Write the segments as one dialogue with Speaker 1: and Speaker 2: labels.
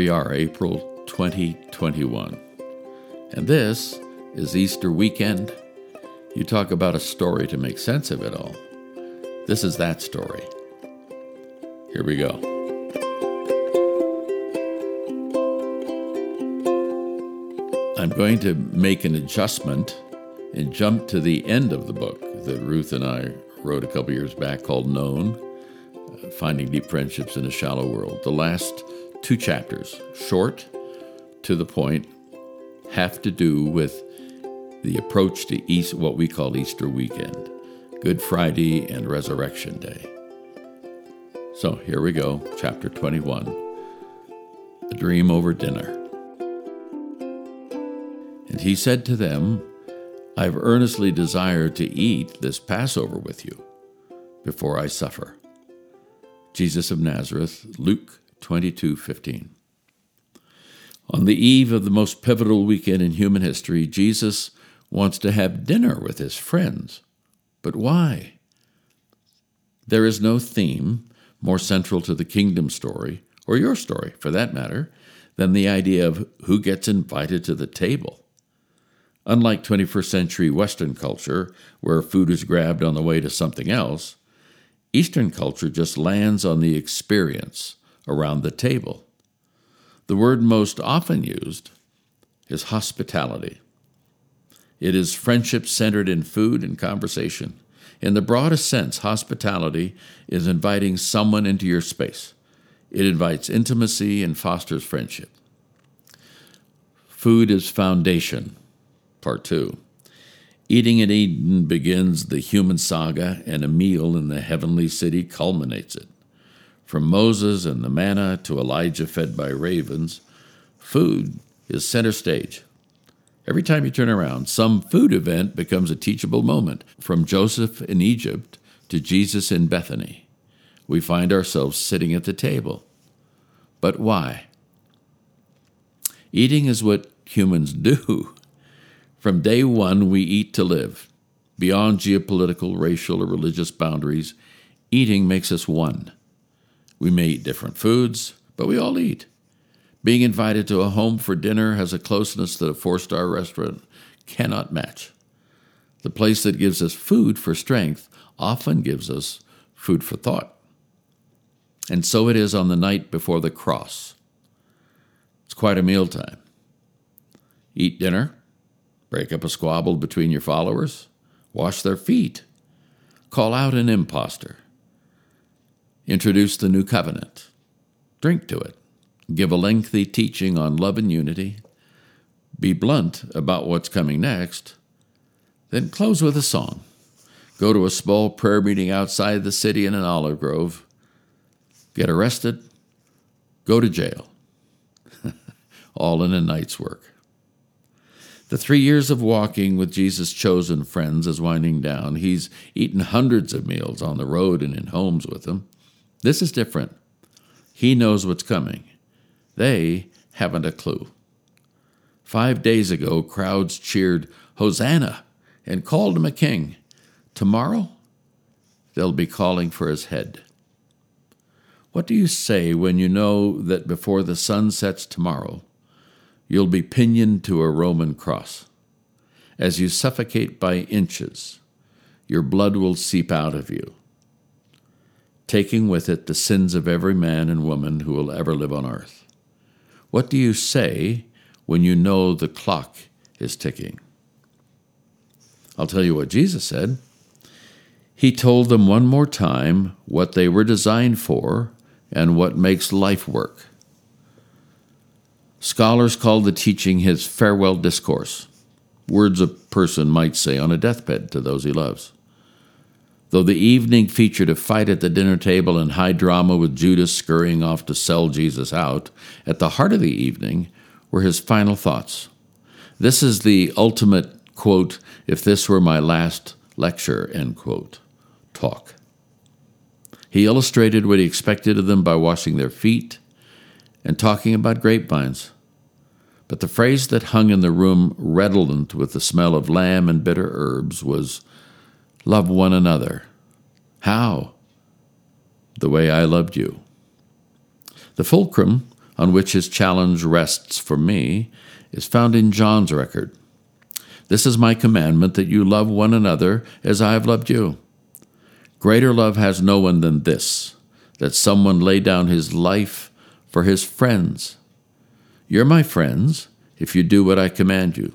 Speaker 1: We are, April 2021. And this is Easter weekend. You talk about a story to make sense of it all. This is that story. Here we go. I'm going to make an adjustment and jump to the end of the book that Ruth and I wrote a couple years back called Known Finding Deep Friendships in a Shallow World. The last two chapters, short, to the point, have to do with the approach to East, what we call Easter weekend, Good Friday and Resurrection Day. So here we go, chapter 21 A Dream Over Dinner. And he said to them, I've earnestly desired to eat this Passover with you before I suffer. Jesus of Nazareth, Luke 22:15. On the eve of the most pivotal weekend in human history, Jesus wants to have dinner with his friends. But why? There is no theme more central to the kingdom story, or your story for that matter, than the idea of who gets invited to the table. Unlike 21st century Western culture, where food is grabbed on the way to something else, Eastern culture just lands on the experience around the table. The word most often used is hospitality. It is friendship centered in food and conversation. In the broadest sense, hospitality is inviting someone into your space. It invites intimacy and fosters friendship. Food is foundation, part two. Eating in Eden begins the human saga, and a meal in the heavenly city culminates it. From Moses and the manna to Elijah fed by ravens, food is center stage. Every time you turn around, some food event becomes a teachable moment. From Joseph in Egypt to Jesus in Bethany, we find ourselves sitting at the table. But why? Eating is what humans do. From day one, we eat to live. Beyond geopolitical, racial, or religious boundaries, eating makes us one. We may eat different foods, but we all eat. Being invited to a home for dinner has a closeness that a four star restaurant cannot match. The place that gives us food for strength often gives us food for thought. And so it is on the night before the cross. It's quite a mealtime. Eat dinner, break up a squabble between your followers, wash their feet, call out an impostor, introduce the new covenant, drink to it, give a lengthy teaching on love and unity, be blunt about what's coming next, then close with a song. Go to a small prayer meeting outside the city in an olive grove, get arrested, go to jail, all in a night's work. The three years of walking with Jesus' chosen friends is winding down. He's eaten hundreds of meals on the road and in homes with them. This is different. He knows what's coming. They haven't a clue. Five days ago, crowds cheered, Hosanna, and called him a king. Tomorrow, they'll be calling for his head. What do you say when you know that before the sun sets tomorrow, you'll be pinioned to a Roman cross. As you suffocate by inches, your blood will seep out of you, taking with it the sins of every man and woman who will ever live on earth. What do you say when you know the clock is ticking? I'll tell you what Jesus said. He told them one more time what they were designed for and what makes life work. Scholars call the teaching his farewell discourse, words a person might say on a deathbed to those he loves. Though the evening featured a fight at the dinner table and high drama with Judas scurrying off to sell Jesus out, at the heart of the evening were his final thoughts. This is the ultimate, quote, if this were my last lecture, end quote, talk. He illustrated what he expected of them by washing their feet, and talking about grapevines. But the phrase that hung in the room redolent with the smell of lamb and bitter herbs was, Love one another. How? The way I loved you. The fulcrum on which his challenge rests for me is found in John's record. This is my commandment that you love one another as I have loved you. Greater love has no one than this, that someone lay down his life for his friends. You're my friends if you do what I command you.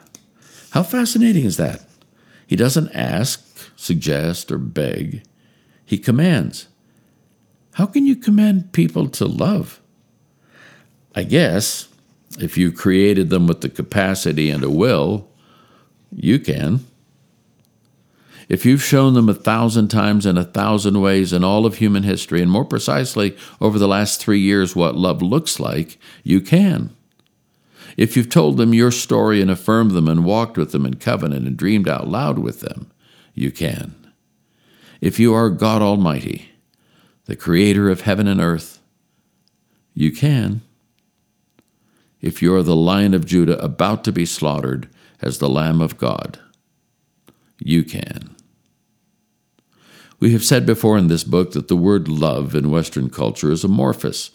Speaker 1: How fascinating is that? He doesn't ask, suggest, or beg, he commands. How can you command people to love? I guess if you created them with the capacity and a will, you can. If you've shown them a thousand times in a thousand ways in all of human history, and more precisely over the last three years, what love looks like, you can. If you've told them your story and affirmed them and walked with them in covenant and dreamed out loud with them, you can. If you are God Almighty, the creator of heaven and earth, you can. If you are the lion of Judah about to be slaughtered as the Lamb of God, you can. We have said before in this book that the word love in Western culture is amorphous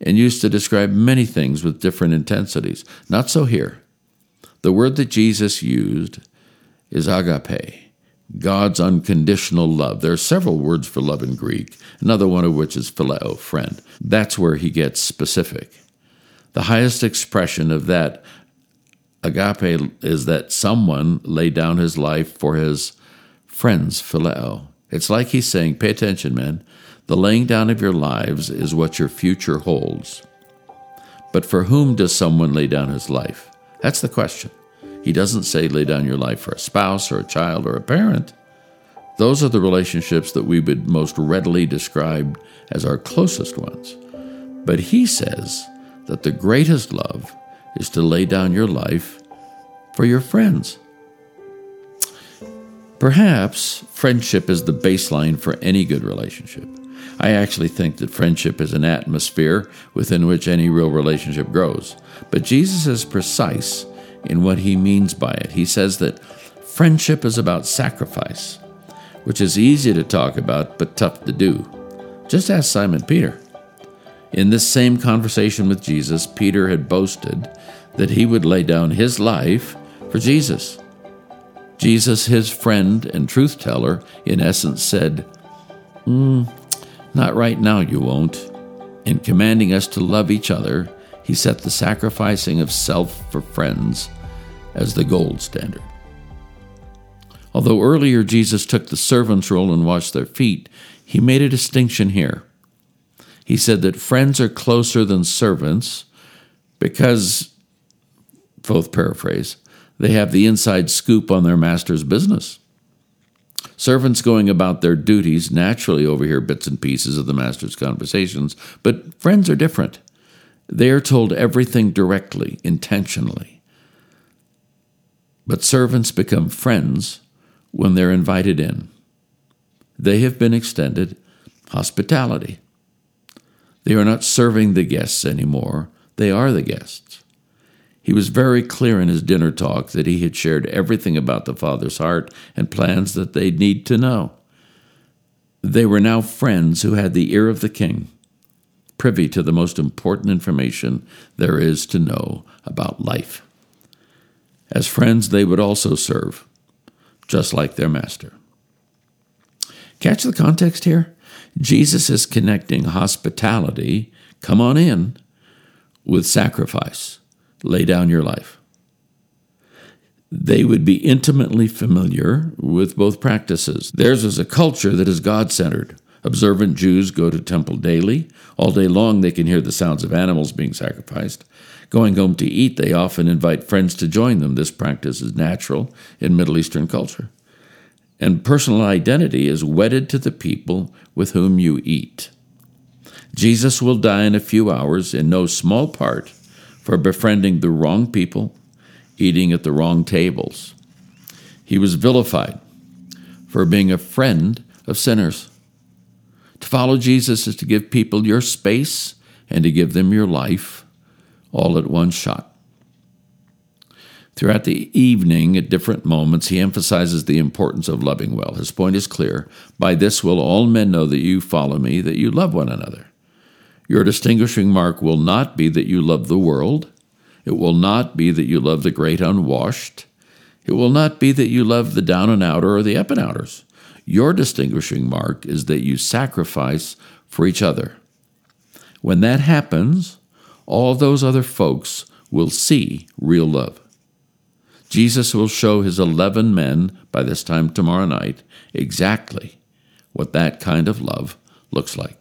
Speaker 1: and used to describe many things with different intensities. Not so here. The word that Jesus used is agape, God's unconditional love. There are several words for love in Greek, another one of which is phileo, friend. That's where he gets specific. The highest expression of that agape is that someone laid down his life for his friends, phileo. It's like he's saying, pay attention, man. The laying down of your lives is what your future holds. But for whom does someone lay down his life? That's the question. He doesn't say lay down your life for a spouse or a child or a parent. Those are the relationships that we would most readily describe as our closest ones. But he says that the greatest love is to lay down your life for your friends. Perhaps friendship is the baseline for any good relationship. I actually think that friendship is an atmosphere within which any real relationship grows. But Jesus is precise in what he means by it. He says that friendship is about sacrifice, which is easy to talk about but tough to do. Just ask Simon Peter. In this same conversation with Jesus, Peter had boasted that he would lay down his life for Jesus. Jesus, his friend and truth teller, in essence said, mm, Not right now, you won't. In commanding us to love each other, he set the sacrificing of self for friends as the gold standard. Although earlier Jesus took the servant's role and washed their feet, he made a distinction here. He said that friends are closer than servants because, both paraphrase, they have the inside scoop on their master's business. Servants going about their duties naturally overhear bits and pieces of the master's conversations, but friends are different. They are told everything directly, intentionally. But servants become friends when they're invited in. They have been extended hospitality. They are not serving the guests anymore, they are the guests. He was very clear in his dinner talk that he had shared everything about the Father's heart and plans that they'd need to know. They were now friends who had the ear of the king privy to the most important information there is to know about life. As friends, they would also serve, just like their master. Catch the context here? Jesus is connecting hospitality, come on in, with sacrifice, lay down your life. They would be intimately familiar with both practices. Theirs is a culture that is God centered Observant Jews go to temple daily. All day long, they can hear the sounds of animals being sacrificed. Going home to eat, they often invite friends to join them. This practice is natural in Middle Eastern culture. And personal identity is wedded to the people with whom you eat. Jesus will die in a few hours, in no small part, for befriending the wrong people, eating at the wrong tables. He was vilified for being a friend of sinners. To follow Jesus is to give people your space and to give them your life all at one shot. Throughout the evening, at different moments, he emphasizes the importance of loving well. His point is clear By this will all men know that you follow me, that you love one another. Your distinguishing mark will not be that you love the world. It will not be that you love the great unwashed. It will not be that you love the down and outer or the up and outers. Your distinguishing mark is that you sacrifice for each other. When that happens, all those other folks will see real love. Jesus will show his 11 men by this time tomorrow night exactly what that kind of love looks like.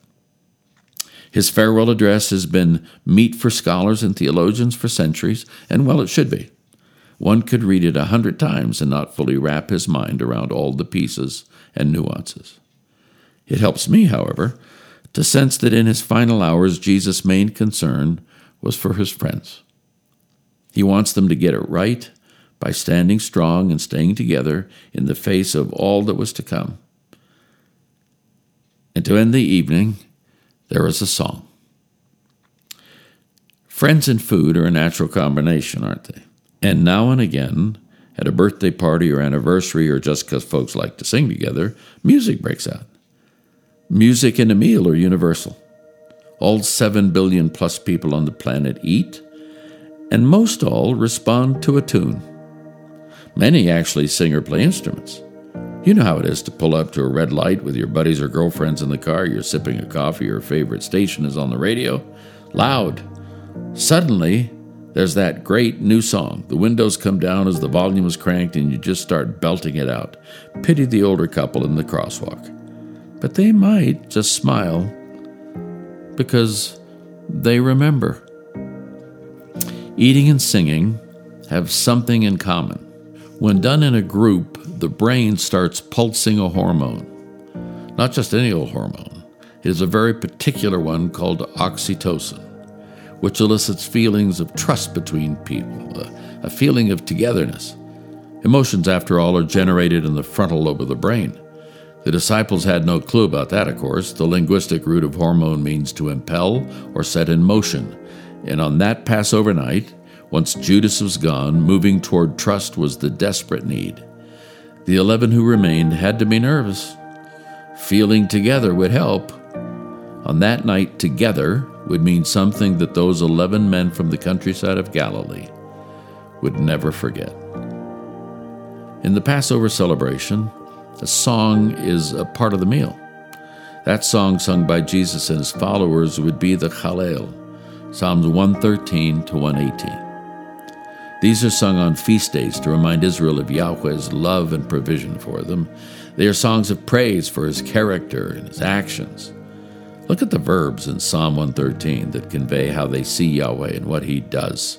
Speaker 1: His farewell address has been meat for scholars and theologians for centuries, and well, it should be. One could read it a hundred times and not fully wrap his mind around all the pieces and nuances. It helps me, however, to sense that in his final hours, Jesus' main concern was for his friends. He wants them to get it right by standing strong and staying together in the face of all that was to come. And to end the evening, there is a song. Friends and food are a natural combination, aren't they? And now and again, at a birthday party or anniversary, or just because folks like to sing together, music breaks out. Music and a meal are universal. All 7 billion plus people on the planet eat, and most all respond to a tune. Many actually sing or play instruments. You know how it is to pull up to a red light with your buddies or girlfriends in the car, you're sipping a coffee, your favorite station is on the radio. Loud. Suddenly, there's that great new song. The windows come down as the volume is cranked and you just start belting it out. Pity the older couple in the crosswalk. But they might just smile because they remember. Eating and singing have something in common. When done in a group, the brain starts pulsing a hormone. Not just any old hormone, it is a very particular one called oxytocin, which elicits feelings of trust between people, a, a feeling of togetherness. Emotions, after all, are generated in the frontal lobe of the brain. The disciples had no clue about that, of course. The linguistic root of hormone means to impel or set in motion. And on that Passover night, once Judas was gone, moving toward trust was the desperate need. The eleven who remained had to be nervous. Feeling together would help. On that night, together would mean something that those eleven men from the countryside of Galilee would never forget. In the Passover celebration, a song is a part of the meal. That song sung by Jesus and his followers would be the Hallel, Psalms 113 to 118. These are sung on feast days to remind Israel of Yahweh's love and provision for them. They are songs of praise for his character and his actions. Look at the verbs in Psalm 113 that convey how they see Yahweh and what he does.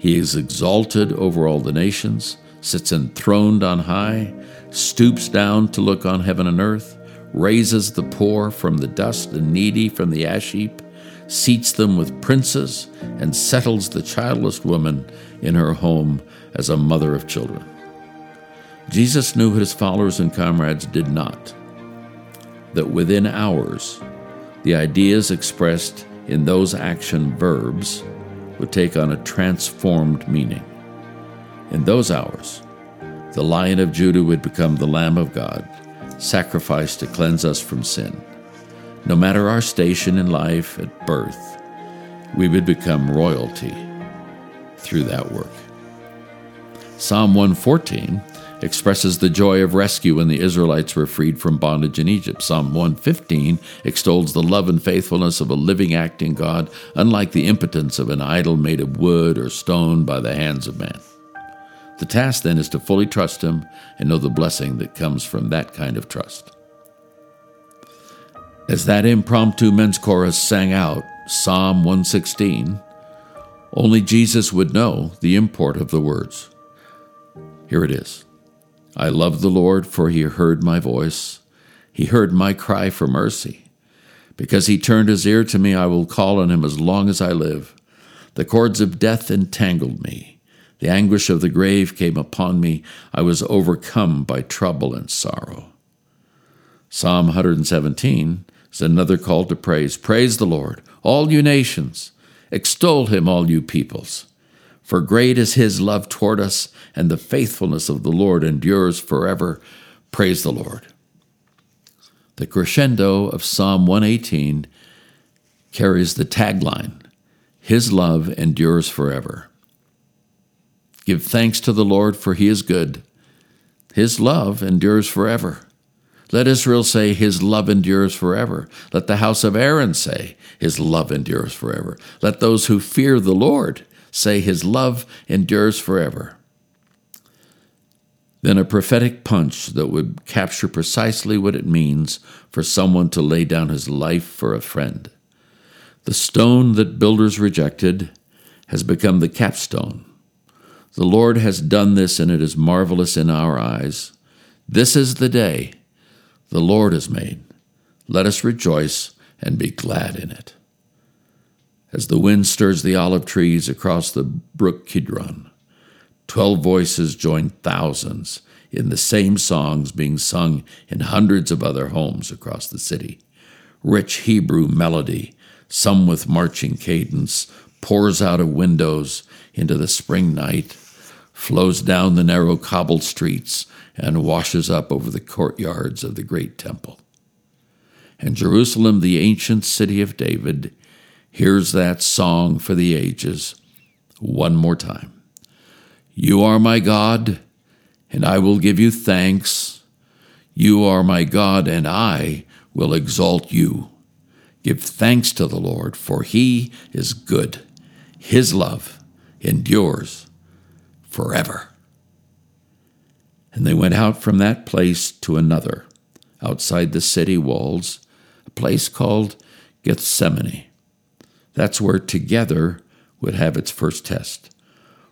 Speaker 1: He is exalted over all the nations, sits enthroned on high, stoops down to look on heaven and earth, raises the poor from the dust and needy from the ash heap seats them with princes, and settles the childless woman in her home as a mother of children. Jesus knew his followers and comrades did not that within hours, the ideas expressed in those action verbs would take on a transformed meaning. In those hours, the Lion of Judah would become the Lamb of God, sacrificed to cleanse us from sin no matter our station in life at birth, we would become royalty through that work. Psalm 114 expresses the joy of rescue when the Israelites were freed from bondage in Egypt. Psalm 115 extols the love and faithfulness of a living, acting God, unlike the impotence of an idol made of wood or stone by the hands of man. The task then is to fully trust Him and know the blessing that comes from that kind of trust. As that impromptu men's chorus sang out Psalm 116, only Jesus would know the import of the words. Here it is I love the Lord, for he heard my voice. He heard my cry for mercy. Because he turned his ear to me, I will call on him as long as I live. The cords of death entangled me. The anguish of the grave came upon me. I was overcome by trouble and sorrow. Psalm 117 another call to praise. Praise the Lord, all you nations. Extol him, all you peoples. For great is his love toward us, and the faithfulness of the Lord endures forever. Praise the Lord. The crescendo of Psalm 118 carries the tagline His love endures forever. Give thanks to the Lord, for he is good. His love endures forever. Let Israel say, His love endures forever. Let the house of Aaron say, His love endures forever. Let those who fear the Lord say, His love endures forever. Then a prophetic punch that would capture precisely what it means for someone to lay down his life for a friend. The stone that builders rejected has become the capstone. The Lord has done this, and it is marvelous in our eyes. This is the day the Lord has made. Let us rejoice and be glad in it. As the wind stirs the olive trees across the brook Kidron, twelve voices join thousands in the same songs being sung in hundreds of other homes across the city. Rich Hebrew melody, some with marching cadence, pours out of windows into the spring night, flows down the narrow cobbled streets, and washes up over the courtyards of the great temple. And Jerusalem, the ancient city of David, hears that song for the ages one more time. You are my God, and I will give you thanks. You are my God, and I will exalt you. Give thanks to the Lord, for he is good. His love endures forever. And they went out from that place to another, outside the city walls, a place called Gethsemane. That's where together would have its first test.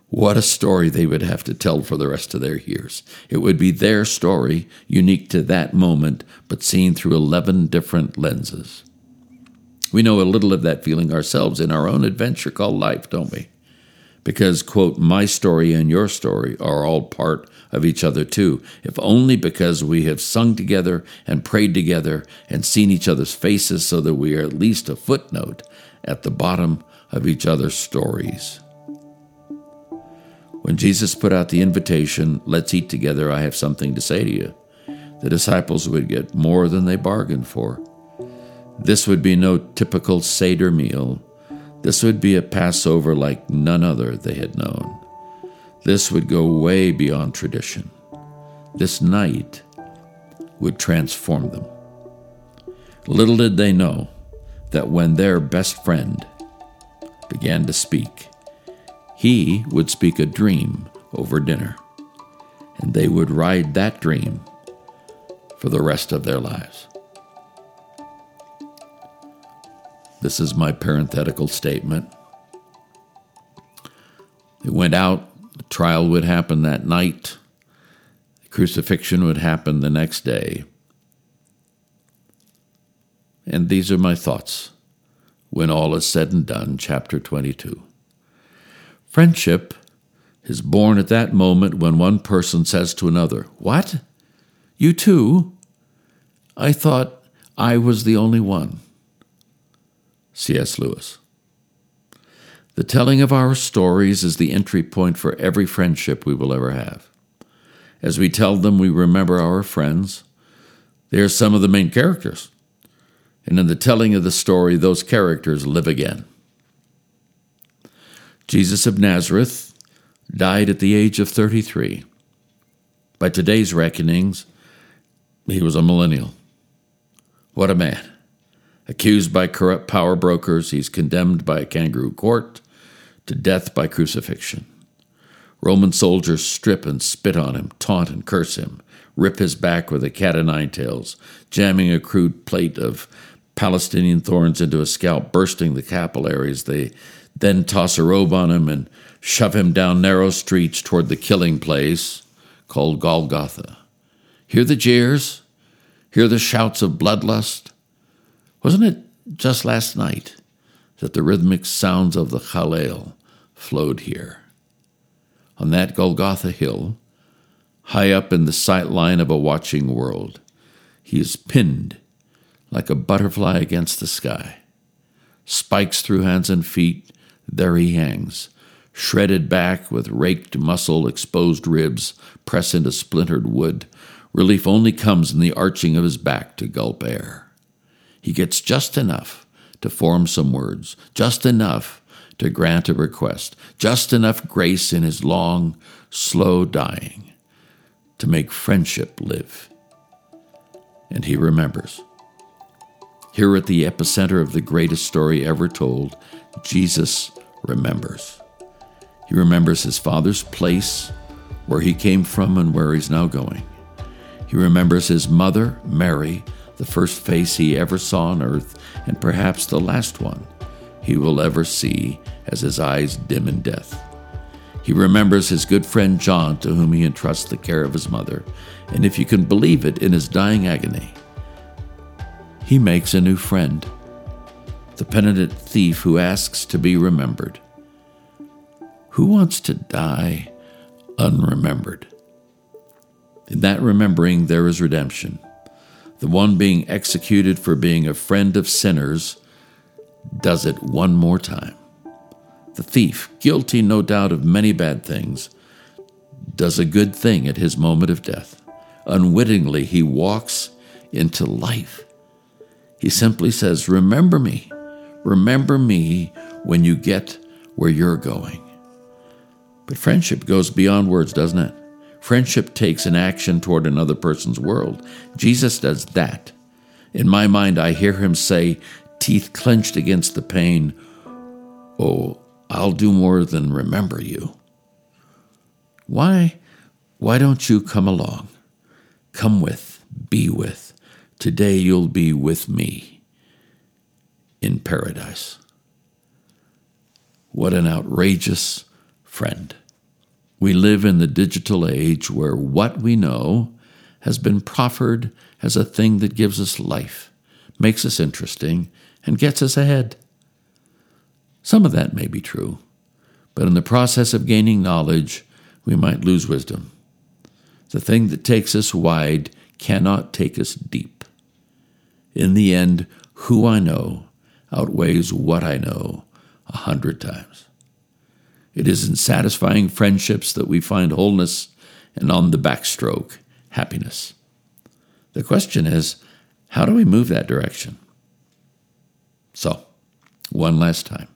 Speaker 1: What a story they would have to tell for the rest of their years. It would be their story, unique to that moment, but seen through 11 different lenses. We know a little of that feeling ourselves in our own adventure called life, don't we? Because, quote, my story and your story are all part of each other too, if only because we have sung together and prayed together and seen each other's faces so that we are at least a footnote at the bottom of each other's stories. When Jesus put out the invitation, let's eat together, I have something to say to you, the disciples would get more than they bargained for. This would be no typical Seder meal this would be a Passover like none other they had known. This would go way beyond tradition. This night would transform them. Little did they know that when their best friend began to speak, he would speak a dream over dinner, and they would ride that dream for the rest of their lives. This is my parenthetical statement. It went out, the trial would happen that night, the crucifixion would happen the next day. And these are my thoughts when all is said and done, chapter 22. Friendship is born at that moment when one person says to another, What? You too? I thought I was the only one. C.S. Lewis. The telling of our stories is the entry point for every friendship we will ever have. As we tell them, we remember our friends. They are some of the main characters. And in the telling of the story, those characters live again. Jesus of Nazareth died at the age of 33. By today's reckonings, he was a millennial. What a man. Accused by corrupt power brokers, he's condemned by a kangaroo court to death by crucifixion. Roman soldiers strip and spit on him, taunt and curse him, rip his back with a cat o' nine tails, jamming a crude plate of Palestinian thorns into his scalp, bursting the capillaries. They then toss a robe on him and shove him down narrow streets toward the killing place called Golgotha. Hear the jeers? Hear the shouts of bloodlust? Wasn't it just last night that the rhythmic sounds of the Hallel flowed here. On that Golgotha hill, high up in the sight line of a watching world, he is pinned like a butterfly against the sky. Spikes through hands and feet, there he hangs, shredded back with raked muscle, exposed ribs press into splintered wood. Relief only comes in the arching of his back to gulp air. He gets just enough to form some words, just enough to grant a request, just enough grace in his long, slow dying to make friendship live. And he remembers. Here at the epicenter of the greatest story ever told, Jesus remembers. He remembers his father's place, where he came from and where he's now going. He remembers his mother, Mary, the first face he ever saw on earth, and perhaps the last one he will ever see as his eyes dim in death. He remembers his good friend John, to whom he entrusts the care of his mother, and if you can believe it, in his dying agony, he makes a new friend, the penitent thief who asks to be remembered. Who wants to die unremembered? In that remembering, there is redemption. The one being executed for being a friend of sinners does it one more time. The thief, guilty no doubt of many bad things, does a good thing at his moment of death. Unwittingly, he walks into life. He simply says, Remember me. Remember me when you get where you're going. But friendship goes beyond words, doesn't it? Friendship takes an action toward another person's world. Jesus does that. In my mind, I hear him say, teeth clenched against the pain, Oh, I'll do more than remember you. Why, why don't you come along? Come with, be with. Today you'll be with me in paradise. What an outrageous friend. We live in the digital age where what we know has been proffered as a thing that gives us life, makes us interesting, and gets us ahead. Some of that may be true, but in the process of gaining knowledge, we might lose wisdom. The thing that takes us wide cannot take us deep. In the end, who I know outweighs what I know a hundred times. It is in satisfying friendships that we find wholeness and on the backstroke, happiness. The question is, how do we move that direction? So, one last time.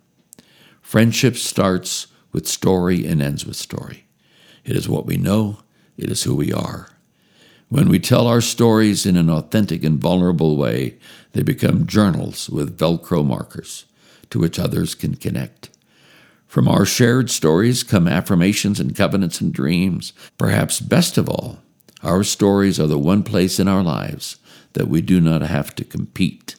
Speaker 1: Friendship starts with story and ends with story. It is what we know, it is who we are. When we tell our stories in an authentic and vulnerable way, they become journals with Velcro markers to which others can connect. From our shared stories come affirmations and covenants and dreams. Perhaps best of all, our stories are the one place in our lives that we do not have to compete.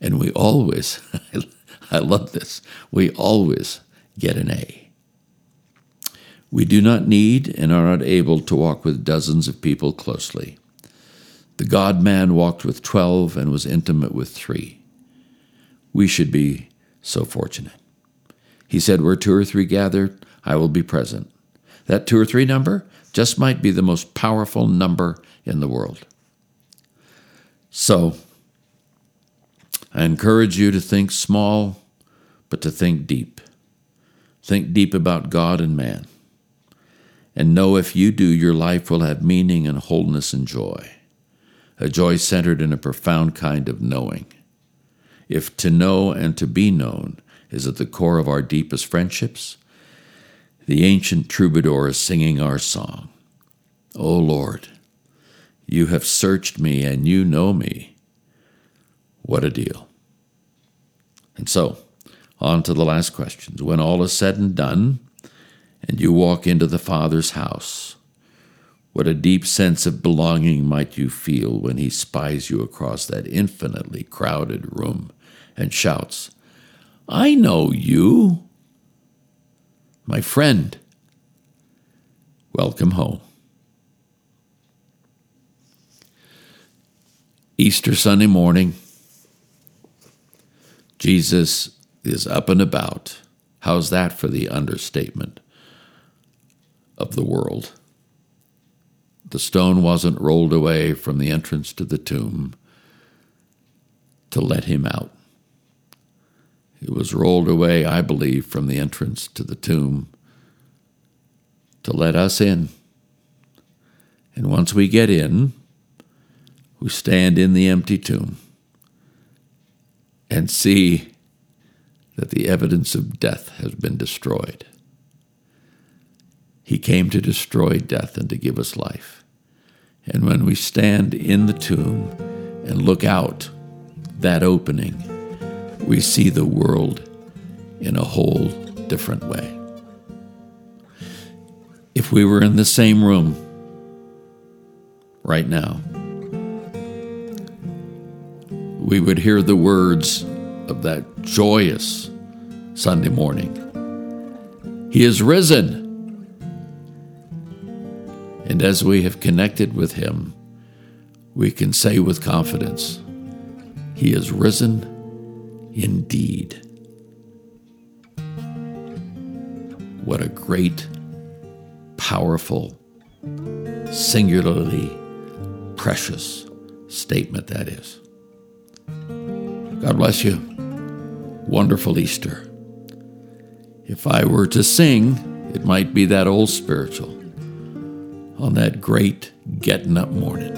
Speaker 1: And we always, I love this, we always get an A. We do not need and are not able to walk with dozens of people closely. The God man walked with twelve and was intimate with three. We should be so fortunate. He said, Where two or three gathered, I will be present. That two or three number just might be the most powerful number in the world. So, I encourage you to think small, but to think deep. Think deep about God and man and know if you do, your life will have meaning and wholeness and joy, a joy centered in a profound kind of knowing. If to know and to be known is at the core of our deepest friendships, the ancient troubadour is singing our song. O Lord, you have searched me and you know me. What a deal. And so, on to the last questions. When all is said and done, and you walk into the Father's house. What a deep sense of belonging might you feel when he spies you across that infinitely crowded room and shouts, I know you, my friend. Welcome home. Easter Sunday morning, Jesus is up and about. How's that for the understatement of the world? The stone wasn't rolled away from the entrance to the tomb to let him out. It was rolled away, I believe, from the entrance to the tomb to let us in. And once we get in, we stand in the empty tomb and see that the evidence of death has been destroyed. He came to destroy death and to give us life. And when we stand in the tomb and look out that opening, we see the world in a whole different way. If we were in the same room right now, we would hear the words of that joyous Sunday morning He is risen. And as we have connected with Him, we can say with confidence, He is risen indeed. What a great, powerful, singularly precious statement that is. God bless you. Wonderful Easter. If I were to sing, it might be that old spiritual on that great getting up morning.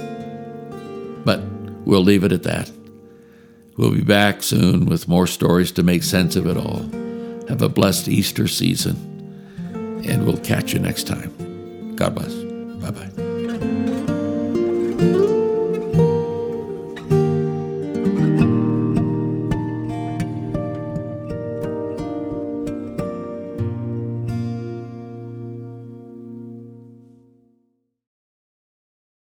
Speaker 1: But we'll leave it at that. We'll be back soon with more stories to make sense of it all. Have a blessed Easter season, and we'll catch you next time. God bless. Bye bye.